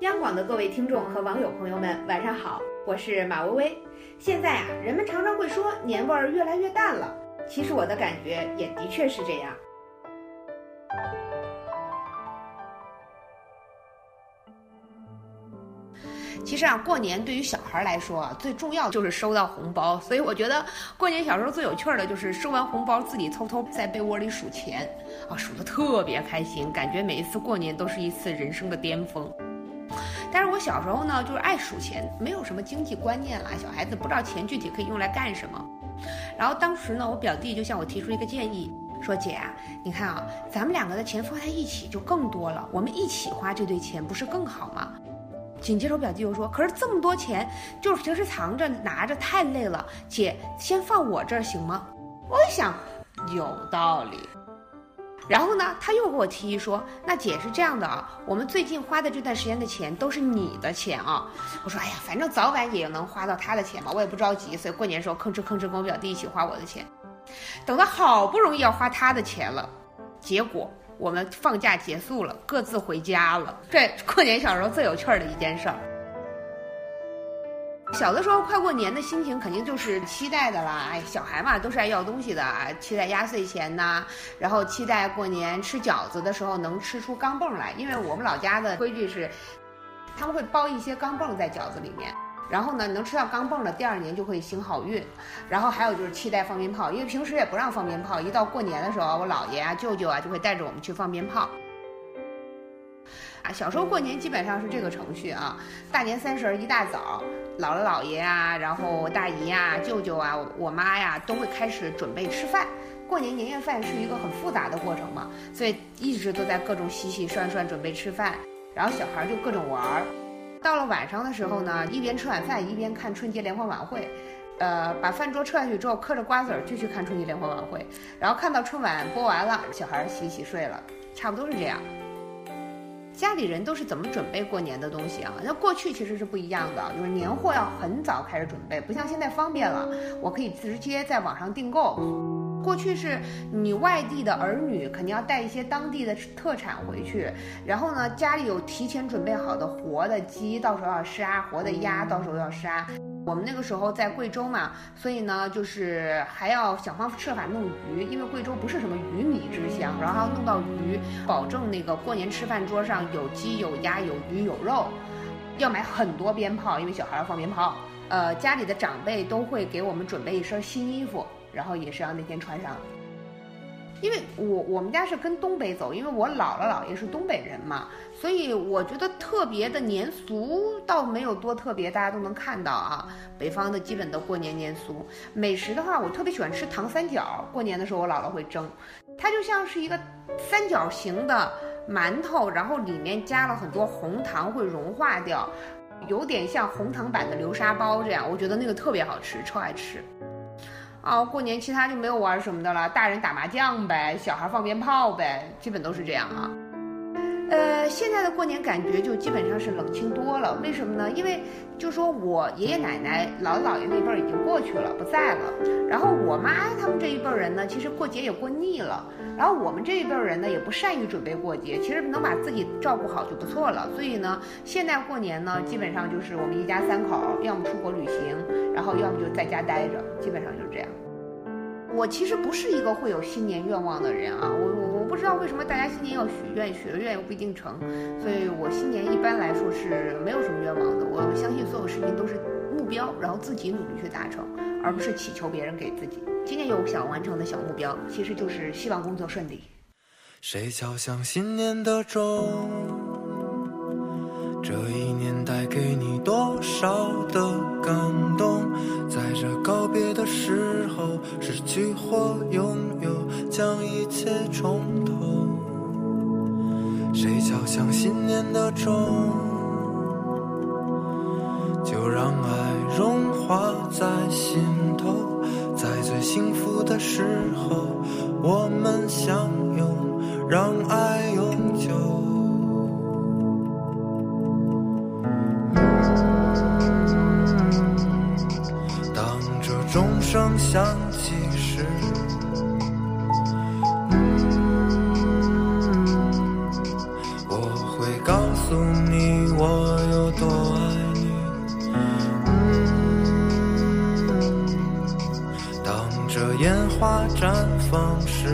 央广的各位听众和网友朋友们，晚上好，我是马薇薇。现在啊，人们常常会说年味儿越来越淡了，其实我的感觉也的确是这样。其实啊，过年对于小孩来说啊，最重要就是收到红包。所以我觉得过年小时候最有趣的就是收完红包，自己偷偷在被窝里数钱，啊，数的特别开心，感觉每一次过年都是一次人生的巅峰。但是我小时候呢，就是爱数钱，没有什么经济观念啦，小孩子不知道钱具体可以用来干什么。然后当时呢，我表弟就向我提出一个建议，说姐啊，你看啊，咱们两个的钱放在一起就更多了，我们一起花这堆钱不是更好吗？紧接着我表弟又说，可是这么多钱，就是平时藏着拿着太累了，姐先放我这儿行吗？我一想，有道理。然后呢，他又给我提议说：“那姐是这样的啊，我们最近花的这段时间的钱都是你的钱啊。”我说：“哎呀，反正早晚也能花到他的钱嘛，我也不着急。所以过年时候吭哧吭哧跟我表弟一起花我的钱。等到好不容易要花他的钱了，结果我们放假结束了，各自回家了。这过年小时候最有趣儿的一件事儿。”小的时候，快过年的心情肯定就是期待的啦。哎，小孩嘛，都是爱要东西的，期待压岁钱呐，然后期待过年吃饺子的时候能吃出钢镚来。因为我们老家的规矩是，他们会包一些钢镚在饺子里面，然后呢，能吃到钢镚的，第二年就会行好运。然后还有就是期待放鞭炮，因为平时也不让放鞭炮，一到过年的时候，我姥爷啊、舅舅啊就会带着我们去放鞭炮。啊，小时候过年基本上是这个程序啊，大年三十一大早。姥姥姥爷啊，然后大姨啊、舅舅啊、我妈呀，都会开始准备吃饭。过年年夜饭是一个很复杂的过程嘛，所以一直都在各种洗洗涮涮准备吃饭。然后小孩就各种玩儿。到了晚上的时候呢，一边吃晚饭一边看春节联欢晚会。呃，把饭桌撤下去之后，嗑着瓜子儿继续看春节联欢晚会。然后看到春晚播完了，小孩洗洗睡了，差不多是这样。家里人都是怎么准备过年的东西啊？那过去其实是不一样的，就是年货要很早开始准备，不像现在方便了，我可以直接在网上订购。过去是你外地的儿女肯定要带一些当地的特产回去，然后呢，家里有提前准备好的活的鸡，到时候要杀；活的鸭，到时候要杀。我们那个时候在贵州嘛，所以呢，就是还要想方设法弄鱼，因为贵州不是什么鱼米之，然后还要弄到鱼，保证那个过年吃饭桌上有鸡有鸭有鱼有肉，要买很多鞭炮，因为小孩要放鞭炮。呃，家里的长辈都会给我们准备一身新衣服，然后也是要那天穿上。因为我我们家是跟东北走，因为我姥姥姥爷是东北人嘛，所以我觉得特别的年俗倒没有多特别，大家都能看到啊。北方的基本都过年年俗，美食的话，我特别喜欢吃糖三角。过年的时候，我姥姥会蒸，它就像是一个三角形的馒头，然后里面加了很多红糖，会融化掉，有点像红糖版的流沙包这样。我觉得那个特别好吃，超爱吃。哦，过年其他就没有玩什么的了，大人打麻将呗，小孩放鞭炮呗，基本都是这样啊。呃，现在的过年感觉就基本上是冷清多了，为什么呢？因为就说我爷爷奶奶、姥姥姥爷那辈儿已经过去了，不在了。然后我妈他们这一辈人呢，其实过节也过腻了。然后我们这一辈人呢，也不善于准备过节，其实能把自己照顾好就不错了。所以呢，现在过年呢，基本上就是我们一家三口，要么出国旅行，然后要么就在家待着，基本上就是这样。我其实不是一个会有新年愿望的人啊，我我不知道为什么大家新年要许愿，许了愿又不一定成，所以我新年一般来说是没有什么愿望的。我相信所有事情都是目标，然后自己努力去达成，而不是祈求别人给自己。今年有想完成的小目标，其实就是希望工作顺利。谁敲响新年的钟？这一年带给你多少的感动？在这告别的时候，失去或拥有，将一切重头。谁敲响新年的钟？就让爱融化在心头，在最幸福的时候，我们相拥，让爱永久。当这钟声响起花绽放时，